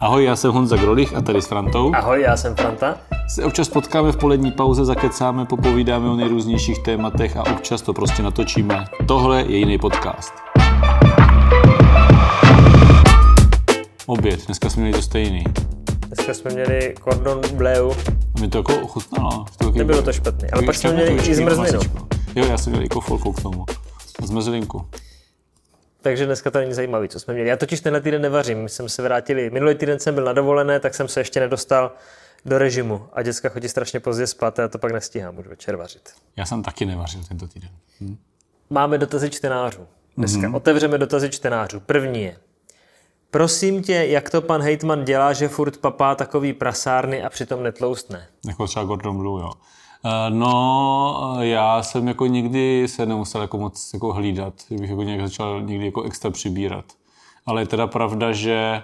Ahoj, já jsem Honza Grolich a tady s Frantou. Ahoj, já jsem Franta. Se občas potkáme v polední pauze, zakecáme, popovídáme o nejrůznějších tématech a občas to prostě natočíme. Tohle je jiný podcast. Oběd, dneska jsme měli to stejný. Dneska jsme měli cordon bleu. A mi to jako ochutnalo. To Nebylo to špatný, ale pak jsme měli i zmrzlinu. Jo, já jsem měl i kofolku k tomu. Zmrzlinku. Takže dneska to není zajímavý, co jsme měli. Já totiž tenhle týden nevařím. My jsme se vrátili. Minulý týden jsem byl na dovolené, tak jsem se ještě nedostal do režimu. A děcka chodí strašně pozdě spát a já to pak nestíhám už večer vařit. Já jsem taky nevařil tento týden. Hm. Máme dotazy čtenářů. Dneska mm-hmm. otevřeme dotazy čtenářů. První je. Prosím tě, jak to pan Hejtman dělá, že furt papá takový prasárny a přitom netloustne? Jako třeba Gordon Blue, jo. Eh, no, já jsem jako nikdy se nemusel jako moc jako hlídat, bych jako nějak začal někdy jako extra přibírat. Ale je teda pravda, že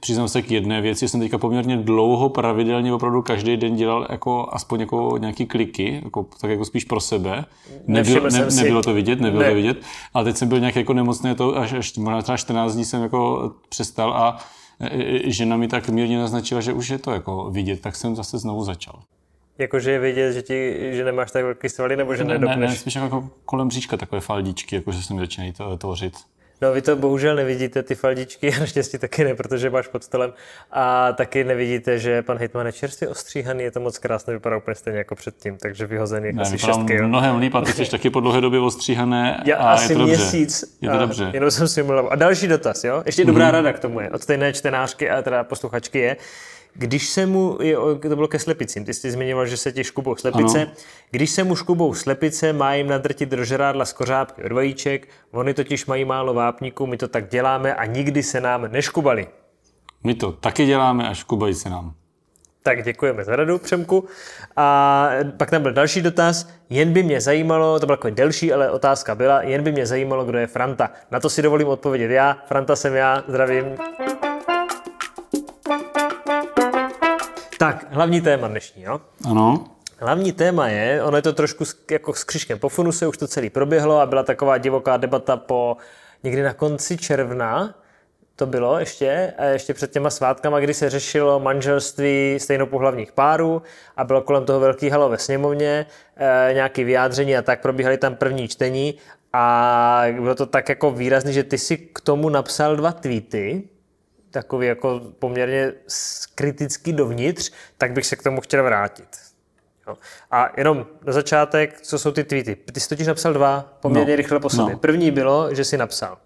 přiznám se k jedné věci, jsem teďka poměrně dlouho pravidelně opravdu každý den dělal jako aspoň jako nějaký kliky, jako, tak jako spíš pro sebe. Nebyl, ne, nebylo to vidět, nebylo ne. to vidět, ale teď jsem byl nějak jako nemocný, to až, až možná třeba 14 dní jsem jako přestal a e, e, žena mi tak mírně naznačila, že už je to jako vidět, tak jsem zase znovu začal. Jakože je vidět, že, ti, že nemáš tak velký svaly, nebo že ne, ne, ne, spíš jako kolem bříška takové faldičky, jako že se mi začínají to, tvořit. No vy to bohužel nevidíte, ty faldičky, a naštěstí taky ne, protože máš pod stolem. A taky nevidíte, že pan Hejtman je čerstvě ostříhaný, je to moc krásné, vypadá úplně stejně jako předtím, takže vyhozený ne, asi šestky. Jo. mnohem líp a ty jsi taky po dlouhé době ostříhané Já a asi je to měsíc. Dobře. Je to dobře. Jenom jsem si mluvil. A další dotaz, jo? Ještě dobrá mm-hmm. rada k tomu je, od stejné čtenářky a teda posluchačky je, když se mu, to bylo ke slepicím, ty jsi zmiňoval, že se ti škubou slepice, ano. když se mu škubou slepice, má jim nadrtit do žrádla z kořápky od vajíček, oni totiž mají málo vápníků, my to tak děláme a nikdy se nám neškubali. My to taky děláme a škubají se nám. Tak děkujeme za radu, Přemku. A pak tam byl další dotaz. Jen by mě zajímalo, to byla takový delší, ale otázka byla, jen by mě zajímalo, kdo je Franta. Na to si dovolím odpovědět já. Franta jsem já, zdravím. Tak, hlavní téma dnešní, jo? Ano. Hlavní téma je, ono je to trošku jako s křiškem po funuse, už to celý proběhlo a byla taková divoká debata po někdy na konci června, to bylo ještě, a ještě před těma svátkama, kdy se řešilo manželství stejnopohlavních párů a bylo kolem toho velký halo ve sněmovně, e, nějaké vyjádření a tak probíhaly tam první čtení a bylo to tak jako výrazný, že ty si k tomu napsal dva tweety, takový jako poměrně kritický dovnitř, tak bych se k tomu chtěl vrátit. Jo. A jenom na začátek, co jsou ty tweety. Ty jsi totiž napsal dva poměrně no. rychle po sobě. No. První bylo, že jsi napsal.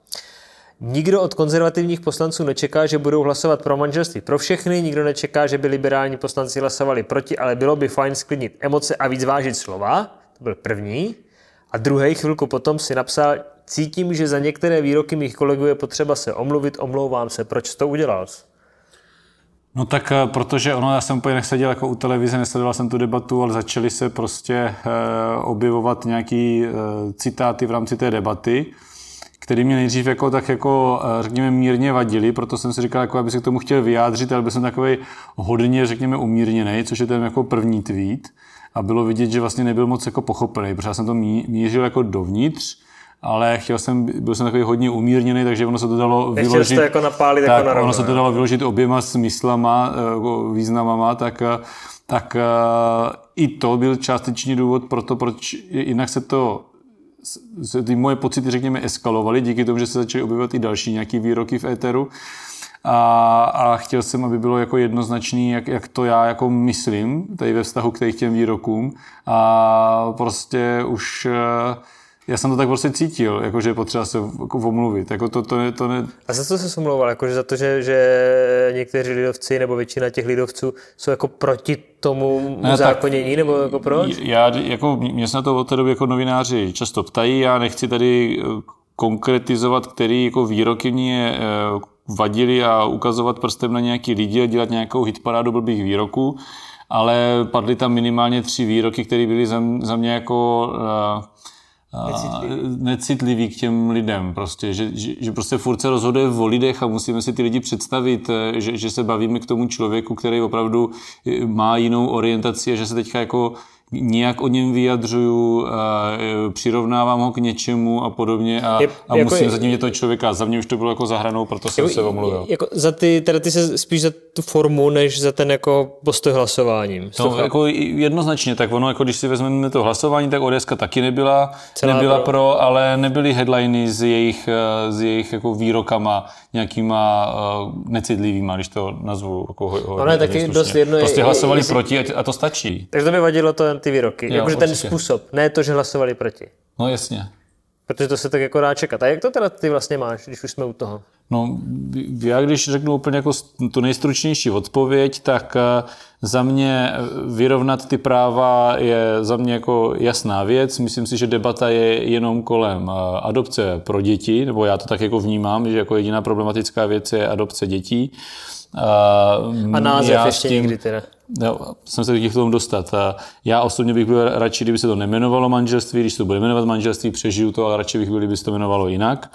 Nikdo od konzervativních poslanců nečeká, že budou hlasovat pro manželství pro všechny, nikdo nečeká, že by liberální poslanci hlasovali proti, ale bylo by fajn sklidnit emoce a víc vážit slova. To byl první. A druhý chvilku potom si napsal, Cítím, že za některé výroky mých kolegů je potřeba se omluvit, omlouvám se. Proč jsi to udělal? No tak eh, protože ono, já jsem úplně neseděl jako u televize, nesledoval jsem tu debatu, ale začaly se prostě e, objevovat nějaký e, citáty v rámci té debaty, které mě nejdřív jako tak jako, řekněme, mírně vadili, proto jsem si říkal, jako, aby se k tomu chtěl vyjádřit, ale byl jsem takový hodně, řekněme, umírněný, což je ten jako první tweet. A bylo vidět, že vlastně nebyl moc jako pochopený, protože já jsem to mířil jako dovnitř, ale chtěl jsem, byl jsem takový hodně umírněný, takže ono se to dalo Ještě vyložit. to jako napálit tak, jako na rovno, ono se to dalo vyložit oběma smyslama, jako významama, tak, tak i to byl částečný důvod pro to, proč jinak se to se ty moje pocity, řekněme, eskalovaly díky tomu, že se začaly objevovat i další nějaký výroky v éteru. A, a chtěl jsem, aby bylo jako jednoznačný, jak, jak to já jako myslím, tady ve vztahu k těm výrokům. A prostě už já jsem to tak prostě cítil, jako že je potřeba se jako omluvit. Jako to, to, ne, to ne... A za co se omlouval? Jako, že za to, že, že někteří lidovci nebo většina těch lidovců jsou jako proti tomu ne, zákonění, tak, nebo jako proč? Já, jako, mě se na to od té doby jako novináři často ptají, já nechci tady eh, konkretizovat, který jako výroky mě eh, vadili a ukazovat prstem na nějaký lidi a dělat nějakou hitparádu blbých výroků, ale padly tam minimálně tři výroky, které byly za, za mě jako uh, Necitlivý. k těm lidem. Prostě, že, že, že prostě furt se rozhoduje o lidech a musíme si ty lidi představit, eh, že, že se bavíme k tomu člověku, který opravdu eh, má jinou orientaci a že se teďka jako nějak o něm vyjadřuju, přirovnávám ho k něčemu a podobně a, je, a jako musím je, zatím toho člověka. Za mě už to bylo jako zahranou, proto jsem jako, se omluvil. Jako za ty, teda ty se spíš za tu formu, než za ten jako postoj hlasováním. No, jako jednoznačně, tak ono, jako když si vezmeme to hlasování, tak ODS taky nebyla, Celá nebyla pro. pro, ale nebyly headliny z jejich, z jejich jako výrokama nějakýma uh, necitlivýma, když to nazvu. Jako, ho, ono je taky dost jedno. Prostě hlasovali je, proti a, to stačí. Takže to by vadilo to ty výroky. Jakože ten způsob, ne to, že hlasovali proti. No jasně. Protože to se tak jako dá čekat. A jak to teda ty vlastně máš, když už jsme u toho? No, já když řeknu úplně jako tu nejstručnější odpověď, tak eh, za mě vyrovnat ty práva je za mě jako jasná věc. Myslím si, že debata je jenom kolem eh, adopce pro děti, nebo já to tak jako vnímám, že jako jediná problematická věc je adopce dětí. A, a název já ještě tím, někdy teda. Já jsem se k tomu dostat. A já osobně bych byl radši, kdyby se to nemenovalo manželství, když to bude jmenovat manželství, přežiju to, ale radši bych byl, kdyby se to jmenovalo jinak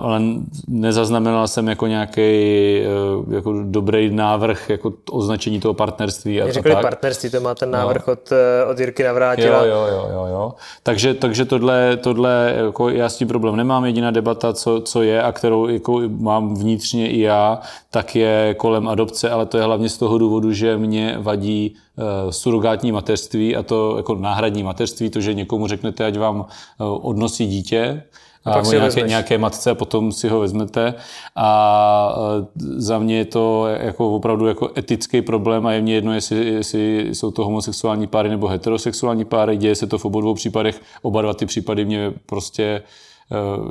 ale nezaznamenal jsem jako nějaký e, jako dobrý návrh jako označení toho partnerství. A, řekli tak. partnerství, to má ten návrh no. od, e, od Jirky Navrátila. Jo, jo, jo, jo, jo. Takže, takže tohle, tohle jako já s tím problém nemám. Jediná debata, co, co je a kterou jako mám vnitřně i já, tak je kolem adopce, ale to je hlavně z toho důvodu, že mě vadí e, surogátní mateřství a to jako náhradní mateřství, to, že někomu řeknete, ať vám odnosí dítě, a pak si nějaké, nějaké matce a potom si ho vezmete. A za mě je to jako opravdu jako etický problém a je mně jedno, jestli, jestli jsou to homosexuální páry nebo heterosexuální páry. Děje se to v obou dvou případech. Oba dva ty případy mě prostě eh,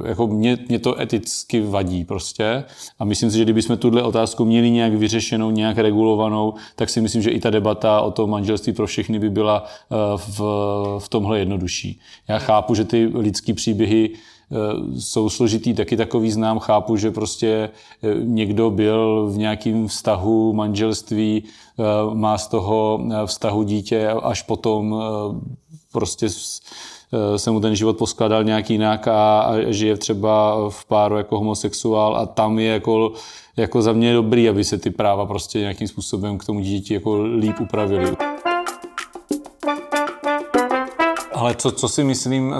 jako mě, mě to eticky vadí prostě a myslím si, že kdybychom tuhle otázku měli nějak vyřešenou, nějak regulovanou, tak si myslím, že i ta debata o tom manželství pro všechny by byla eh, v, v tomhle jednodušší. Já chápu, že ty lidský příběhy Eh, jsou složitý, taky takový znám, chápu, že prostě eh, někdo byl v nějakém vztahu, manželství, eh, má z toho vztahu dítě, až potom prostě se mu ten život poskladal nějak jinak a, a žije třeba v páru jako homosexuál a tam je jako, jako za mě dobrý, aby se ty práva prostě nějakým způsobem k tomu dítě jako líp upravily. Ale co, co si myslím,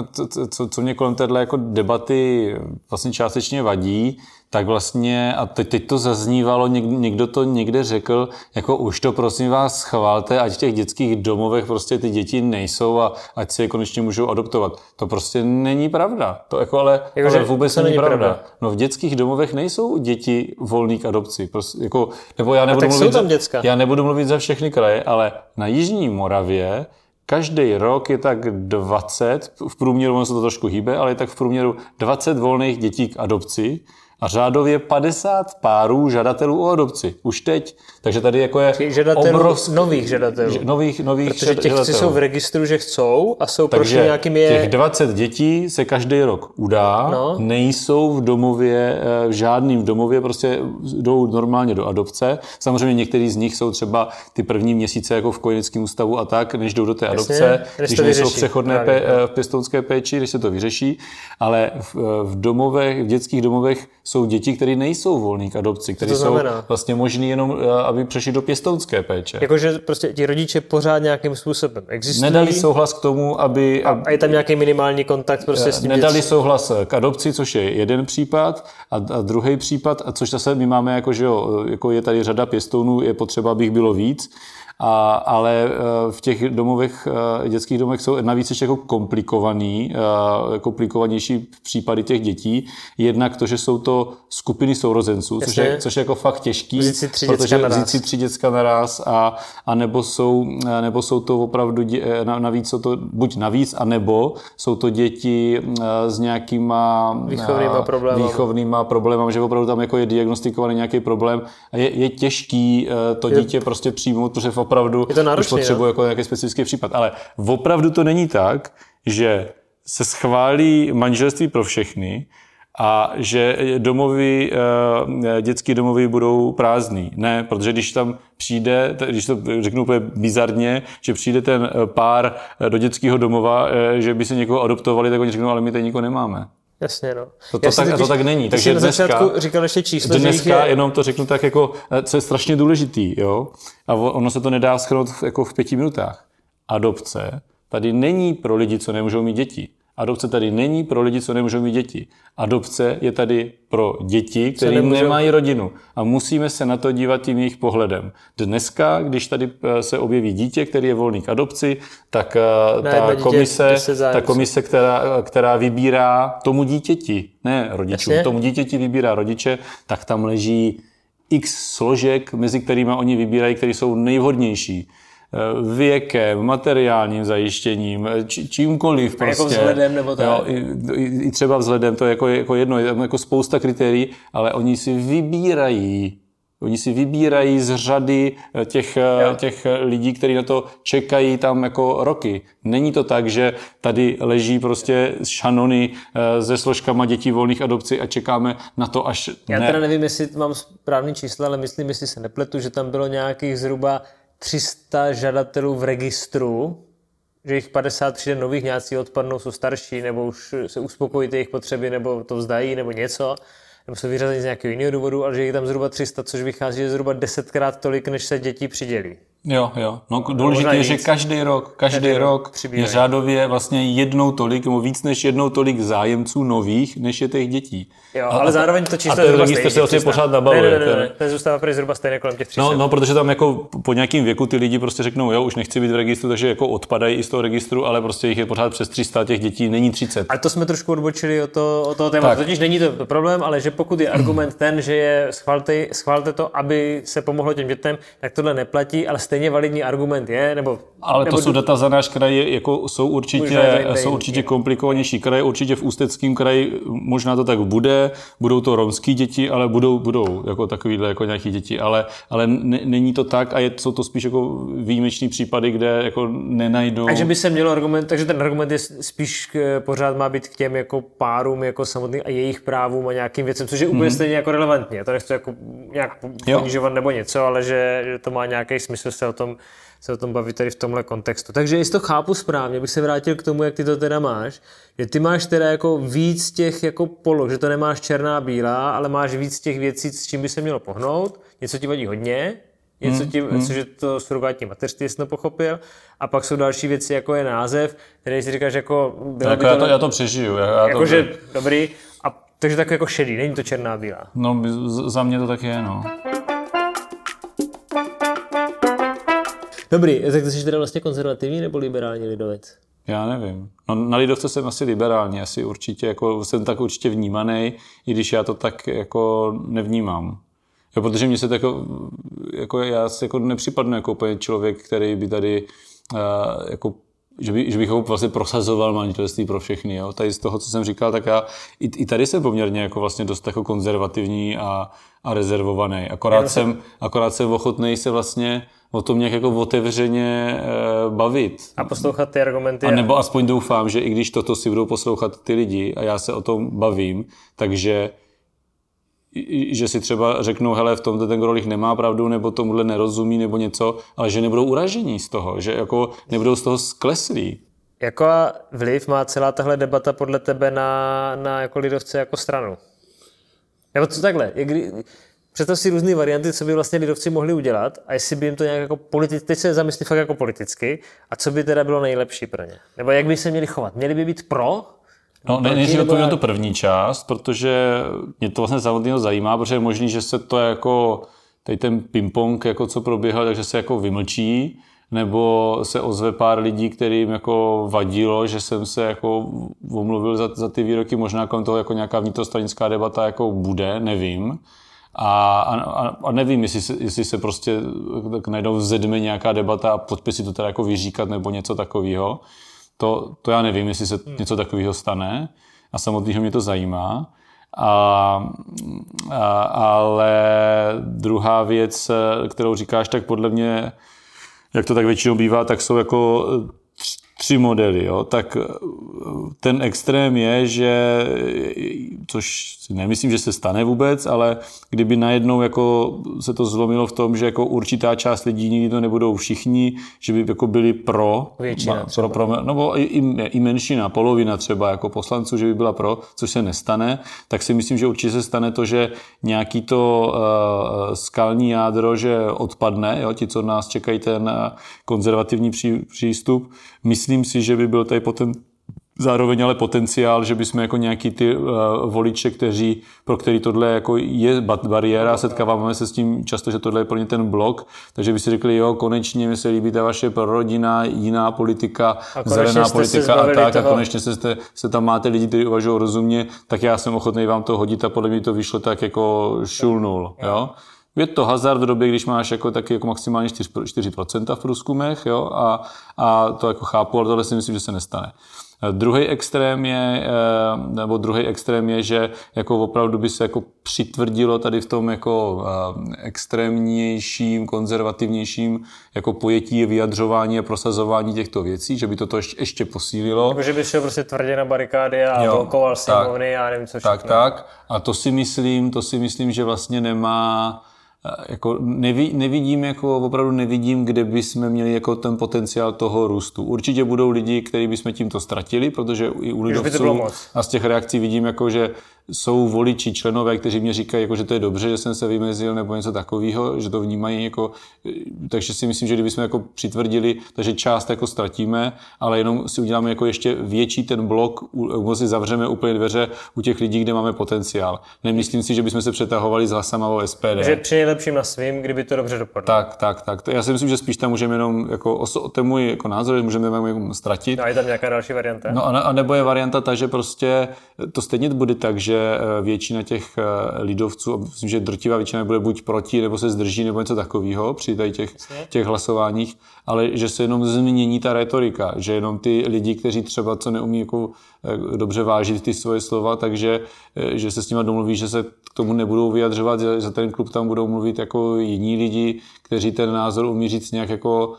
co, co mě kolem téhle jako debaty vlastně částečně vadí, tak vlastně, a teď, teď to zaznívalo, někdo, někdo to někde řekl, jako už to prosím vás schválte, ať v těch dětských domovech prostě ty děti nejsou a ať si je konečně můžou adoptovat. To prostě není pravda. To jako ale, jako, ale vůbec není, není pravda. pravda. No v dětských domovech nejsou děti volný k adopci. Prostě, jako, nebo já nebudu, mluvit. Za, já nebudu mluvit za všechny kraje, ale na Jižní Moravě Každý rok je tak 20, v průměru ono se to trošku hýbe, ale je tak v průměru 20 volných dětí k adopci a řádově 50 párů žadatelů o adopci. Už teď. Takže tady jako je žadatelů, obrovský, nových žadatelů. Nových, nových Protože těch, žadatelů. jsou v registru, že chcou a jsou Takže prošli nějakým je... těch 20 dětí se každý rok udá, no. nejsou v domově, eh, v žádným domově, prostě jdou normálně do adopce. Samozřejmě některý z nich jsou třeba ty první měsíce jako v kojeneckém ústavu a tak, než jdou do té adopce, Jasně, když nejsou v přechodné pe, eh, v pěstounské péči, když se to vyřeší, ale v, eh, v domovech, v dětských domovech jsou děti, které nejsou volní k adopci, které jsou vlastně možné jenom, eh, aby přešli do pěstounské péče. Jakože prostě ti rodiče pořád nějakým způsobem existují. Nedali souhlas k tomu, aby... A, a je tam nějaký minimální kontakt prostě s tím Nedali dět... souhlas k adopci, což je jeden případ a, a druhý případ, a což zase my máme jako, že jo, jako je tady řada pěstounů, je potřeba, abych bylo víc, a, ale eh, v těch domovech, eh, dětských domovech jsou navíc ještě jako komplikovaný, eh, komplikovanější případy těch dětí. Jednak to, že jsou to skupiny sourozenců, což je, což je jako fakt těžký, vzít si tři protože děcka vzít si tři děcka naraz a, a nebo, jsou, nebo jsou to opravdu, dě, navíc jsou to buď navíc, a nebo jsou to děti s nějakýma výchovnýma problémy, výchovnýma problémy, že opravdu tam jako je diagnostikovaný nějaký problém. A je, je těžký to dítě je, prostě přijmout, protože opravdu je to náročný, už potřebuje jako nějaký specifický případ. Ale opravdu to není tak, že se schválí manželství pro všechny a že domovy, eh, dětské domovy budou prázdný. Ne, protože když tam přijde, když to řeknu úplně bizarně, že přijde ten eh, pár eh, do dětského domova, že by se někoho adoptovali, tak oni řeknou, ale my tady nikoho nemáme. Jasně, no. To, to, tak, to tak není. Takže na dneska, začátku říkal ještě číslo, dneska je... jenom to řeknu tak jako, co je strašně důležitý, jo, a ono se to nedá schrnout jako v pěti minutách. adopce tady není pro lidi, co nemůžou mít děti. Adopce tady není pro lidi, co nemůžou mít děti. Adopce je tady pro děti, které nemůžou... nemají rodinu. A musíme se na to dívat tím jejich pohledem. Dneska, když tady eh, se objeví dítě, který je volný k adopci, tak eh, ne, ta, komise, ta komise, která, která vybírá tomu dítěti, ne rodičům, Jasně? tomu dítěti vybírá rodiče, tak tam leží x složek, mezi kterými oni vybírají, které jsou nejvhodnější. Eh, věkem, materiálním zajištěním, eh, či, čímkoliv prostě. jako vzhledem nebo tak? Jo, i, i, I třeba vzhledem, to je jako, jako jedno, je jako spousta kritérií, ale oni si vybírají Oni si vybírají z řady eh, těch, těch lidí, kteří na to čekají tam jako roky. Není to tak, že tady leží prostě šanony se složkama dětí volných adopcí a čekáme na to, až... Já ne. teda nevím, jestli mám správný čísla, ale myslím, jestli se nepletu, že tam bylo nějakých zhruba 300 žadatelů v registru, že jich 50 přijde nových, nějací odpadnou, jsou starší, nebo už se uspokojí jejich potřeby, nebo to vzdají, nebo něco, nebo jsou vyřazeni z nějakého jiného důvodu, ale že je tam zhruba 300, což vychází, že zhruba desetkrát tolik, než se děti přidělí. Jo, jo. No, důležité je, že každý rok, každý, každý rok je řádově vlastně jednou tolik, nebo víc než jednou tolik zájemců nových, než je těch dětí. Jo, a, ale zároveň to číslo je zhruba stejné. se vlastně pořád nabaluje. Ne, ne, ne, ne, ten zůstává prý zhruba stejně kolem těch 30. No, no, protože tam jako po nějakém věku ty lidi prostě řeknou, jo, už nechci být v registru, takže jako odpadají i z toho registru, ale prostě jich je pořád přes 300, těch dětí není 30. Ale to jsme trošku odbočili o, to, o toho tématu. Totiž není to problém, ale že pokud je argument ten, že je schvalte, schvalte to, aby se pomohlo těm dětem, tak tohle neplatí, ale stejně validní argument je, nebo... Ale nebo to jsou data za náš kraj, jako jsou určitě, jsou určitě komplikovanější kraje, určitě v Ústeckém kraji možná to tak bude, budou to romský děti, ale budou, budou jako takovýhle jako nějaký děti, ale, ale ne, není to tak a je, jsou to spíš jako výjimeční případy, kde jako nenajdou... Takže by se mělo argument, takže ten argument je spíš k, pořád má být k těm jako párům jako samotným a jejich právům a nějakým věcem, což je úplně mm-hmm. stejně jako relevantní. To nechci jako nějak ponižovat nebo něco, ale že, že to má nějaký smysl se o tom se o tom bavit tady v tomhle kontextu. Takže jestli to chápu správně, bych se vrátil k tomu, jak ty to teda máš, že ty máš teda jako víc těch jako poloh, že to nemáš černá bílá, ale máš víc těch věcí, s čím by se mělo pohnout, něco ti vadí hodně, něco ti, hmm, což je to surrogátní mateřství, jestli to pochopil, a pak jsou další věci, jako je název, který si říkáš, jako... Bylo jako by to, já, to, já to přežiju. Já, já jako, to... že dobrý, a takže tak jako šedý, není to černá bílá. No, za mě to tak je, no. Dobrý, tak ty jsi teda vlastně konzervativní nebo liberální lidovec? Já nevím. No, na lidovce jsem asi liberální, asi určitě, jako jsem tak určitě vnímaný, i když já to tak jako nevnímám. Jo, protože mě se to jako, jako já si jako nepřipadnu jako úplně člověk, který by tady uh, jako že, by, že bych ho vlastně prosazoval manželství pro všechny. Jo? Tady z toho, co jsem říkal, tak já i, i tady jsem poměrně jako vlastně dost jako konzervativní a, a rezervovaný. Akorát, jsem, akorát jsem ochotný se vlastně o tom nějak jako otevřeně e, bavit. A poslouchat ty argumenty. A nebo aspoň doufám, že i když toto si budou poslouchat ty lidi a já se o tom bavím, takže že si třeba řeknou, hele, v tomto ten Grolich nemá pravdu, nebo tomuhle nerozumí, nebo něco, ale že nebudou uražení z toho, že jako nebudou z toho skleslí. Jako vliv má celá tahle debata podle tebe na, na jako lidovce jako stranu? Nebo co takhle? Představ si různé varianty, co by vlastně lidovci mohli udělat a jestli by jim to nějak jako politicky, teď se zamyslí fakt jako politicky a co by teda bylo nejlepší pro ně. Nebo jak by se měli chovat? Měli by být pro? No, ne, nejdřív odpovím na tu první část, protože mě to vlastně samotného zajímá, protože je možný, že se to jako, tady ten ping-pong, jako co proběhal, takže se jako vymlčí, nebo se ozve pár lidí, kterým jako vadilo, že jsem se jako omluvil za, za ty výroky, možná kolem toho jako nějaká vnitrostranická debata jako bude, nevím. A, a, a nevím, jestli se, jestli se prostě tak najednou vzedme nějaká debata a podpisy to teda jako vyříkat nebo něco takového. To, to já nevím, jestli se hmm. něco takového stane a samotného mě to zajímá. A, a, ale druhá věc, kterou říkáš, tak podle mě, jak to tak většinou bývá, tak jsou jako tři modely, jo, tak eh, ten extrém je, že, což si nemyslím, že se stane vůbec, ale kdyby najednou jako se to zlomilo v tom, že jako určitá část lidí, nikdy to nebudou všichni, že by jako byli pro, Většina pro, pro nebo i, i, i menšina, polovina třeba jako poslanců, že by byla pro, což se nestane, tak si myslím, že určitě se stane to, že nějaký to uh, skalní jádro, že odpadne, jo, ti, co nás čekají ten konzervativní pří, přístup, myslím si, že by byl tady poten, zároveň ale potenciál, že bychom jako nějaký ty uh, voliče, kteří, pro který tohle jako je bariéra, setkáváme se s tím často, že tohle je plně ten blok, takže by si řekli, jo, konečně mi se líbí ta vaše prorodina, jiná politika, zelená politika a tak, toho... a konečně se, jste, se tam máte lidi, kteří uvažují rozumně, tak já jsem ochotný vám to hodit a podle mě to vyšlo tak jako šulnul, jo. Je to hazard v době, když máš jako taky jako maximálně 4%, 4% v průzkumech, jo, a, a to jako chápu, ale tohle si myslím, že se nestane. Druhý extrém je, eh, nebo druhý extrém je, že jako opravdu by se jako přitvrdilo tady v tom jako eh, extrémnějším, konzervativnějším jako pojetí, vyjadřování a prosazování těchto věcí, že by to, to ještě posílilo. Jako, že by šel prostě tvrdě na barikády a jo, blokoval sněmovny a nevím co všechno. Tak, tak. A to si myslím, to si myslím, že vlastně nemá jako neví, nevidím, jako opravdu nevidím, kde bychom měli jako ten potenciál toho růstu. Určitě budou lidi, kteří bychom tímto ztratili, protože i u lidovců a z těch reakcí vidím, jako, že jsou voliči, členové, kteří mě říkají, jako, že to je dobře, že jsem se vymezil nebo něco takového, že to vnímají. Jako, takže si myslím, že kdybychom jako přitvrdili, takže část jako ztratíme, ale jenom si uděláme jako ještě větší ten blok, si zavřeme úplně dveře u těch lidí, kde máme potenciál. Nemyslím si, že bychom se přetahovali s hlasama o SPD. Že nejlepším na svým, kdyby to dobře dopadlo. Tak, tak, tak. Já si myslím, že spíš tam můžeme jenom, jako, ten můj jako názor, můžeme jako ztratit. No a je tam nějaká další varianta? No a, a nebo je varianta ta, že prostě to stejně bude tak, že Eh, většina těch eh, lidovců, myslím, že drtivá většina bude buď proti, nebo se zdrží, nebo něco takového při tady těch, těch hlasováních, ale že se jenom změní ta retorika, že jenom ty lidi, kteří třeba co neumí jako dobře vážit ty svoje slova, takže že se s nimi domluví, že se k tomu nebudou vyjadřovat, že za ten klub tam budou mluvit jako jiní lidi, kteří ten názor umí říct nějak jako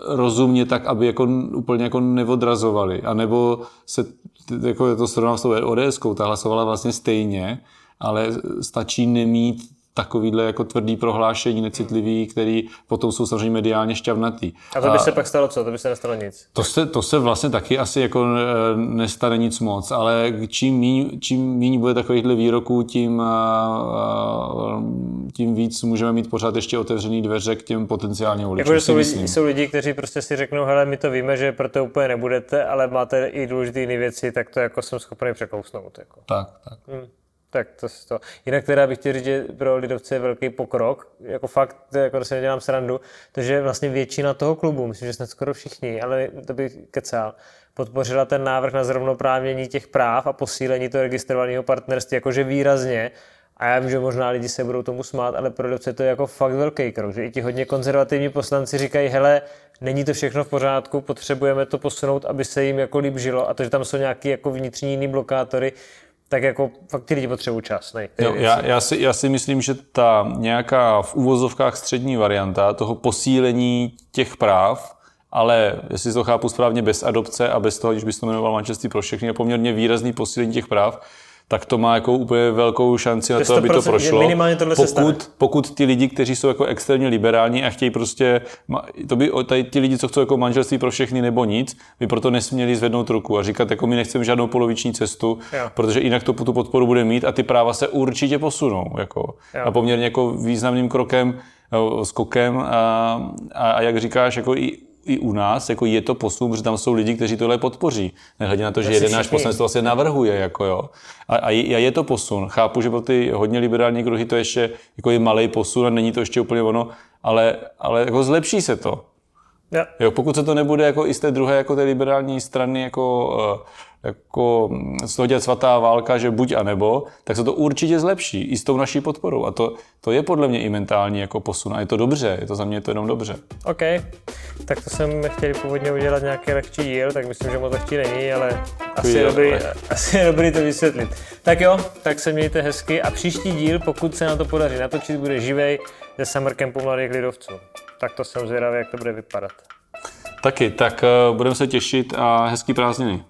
rozumně tak, aby jako úplně jako neodrazovali. A nebo se, jako to srovnám s tou ods ta hlasovala vlastně stejně, ale stačí nemít takovýhle jako tvrdý prohlášení necitlivý, který potom jsou samozřejmě mediálně šťavnatý. A to by se a, pak stalo co? To by se nestalo nic? To se, to se vlastně taky asi jako nestane nic moc, ale čím míň, čím míň bude takovýchhle výroků, tím, tím víc můžeme mít pořád ještě otevřený dveře k těm potenciálním voličům. Jako, jsou, lidi, jsou lidi, kteří prostě si řeknou, hele, my to víme, že pro to úplně nebudete, ale máte i důležité jiné věci, tak to jako jsem schopný překousnout. Jako. Tak, tak. Hmm. Tak to, to. Jinak teda bych chtěl říct, že pro lidovce je velký pokrok, jako fakt, jako se nedělám srandu, takže vlastně většina toho klubu, myslím, že snad skoro všichni, ale to bych kecal, podpořila ten návrh na zrovnoprávnění těch práv a posílení toho registrovaného partnerství jakože výrazně. A já vím, že možná lidi se budou tomu smát, ale pro lidovce to je jako fakt velký krok, že i ti hodně konzervativní poslanci říkají, hele, není to všechno v pořádku, potřebujeme to posunout, aby se jim jako líp žilo a to, že tam jsou nějaké jako vnitřní jiný blokátory, tak jako fakt ty lidi potřebují čas. Ne? Jo, já, já, si, já si myslím, že ta nějaká v úvozovkách střední varianta toho posílení těch práv, ale jestli to chápu správně, bez adopce a bez toho, když bys to jmenoval manželství pro všechny, je poměrně výrazný posílení těch práv, tak to má jako úplně velkou šanci na to, aby to prošlo. Minimálně tohle pokud, pokud ty lidi, kteří jsou jako extrémně liberální a chtějí prostě, to by tady ti lidi, co chcou jako manželství pro všechny nebo nic, by proto nesměli zvednout ruku a říkat, jako my nechceme žádnou poloviční cestu, jo. protože jinak to tu podporu bude mít a ty práva se určitě posunou. Jako, a poměrně jako významným krokem, skokem a, a, a jak říkáš, jako i i u nás jako je to posun, protože tam jsou lidi, kteří tohle podpoří. Nehledě na to, že jeden náš poslanec to vlastně navrhuje. Jako jo. A, a, je, a, je, to posun. Chápu, že pro ty hodně liberální kruhy to ještě jako je malý posun a není to ještě úplně ono, ale, ale jako zlepší se to. Ja. Jo, pokud se to nebude jako i z té druhé jako té liberální strany jako uh, jako z toho dělat svatá válka, že buď a nebo, tak se to určitě zlepší i s tou naší podporou. A to, to je podle mě i mentální jako posun. A je to dobře, je to za mě to jenom dobře. OK, tak to jsem chtěl původně udělat nějaký lehčí díl, tak myslím, že moc lehčí není, ale asi je, dobrý, ale... asi je dobrý to vysvětlit. Tak jo, tak se mějte hezky a příští díl, pokud se na to podaří natočit, bude živej se Summer Campu mladých lidovců. Tak to jsem zvědavý, jak to bude vypadat. Taky, tak uh, budeme se těšit a hezký prázdniny.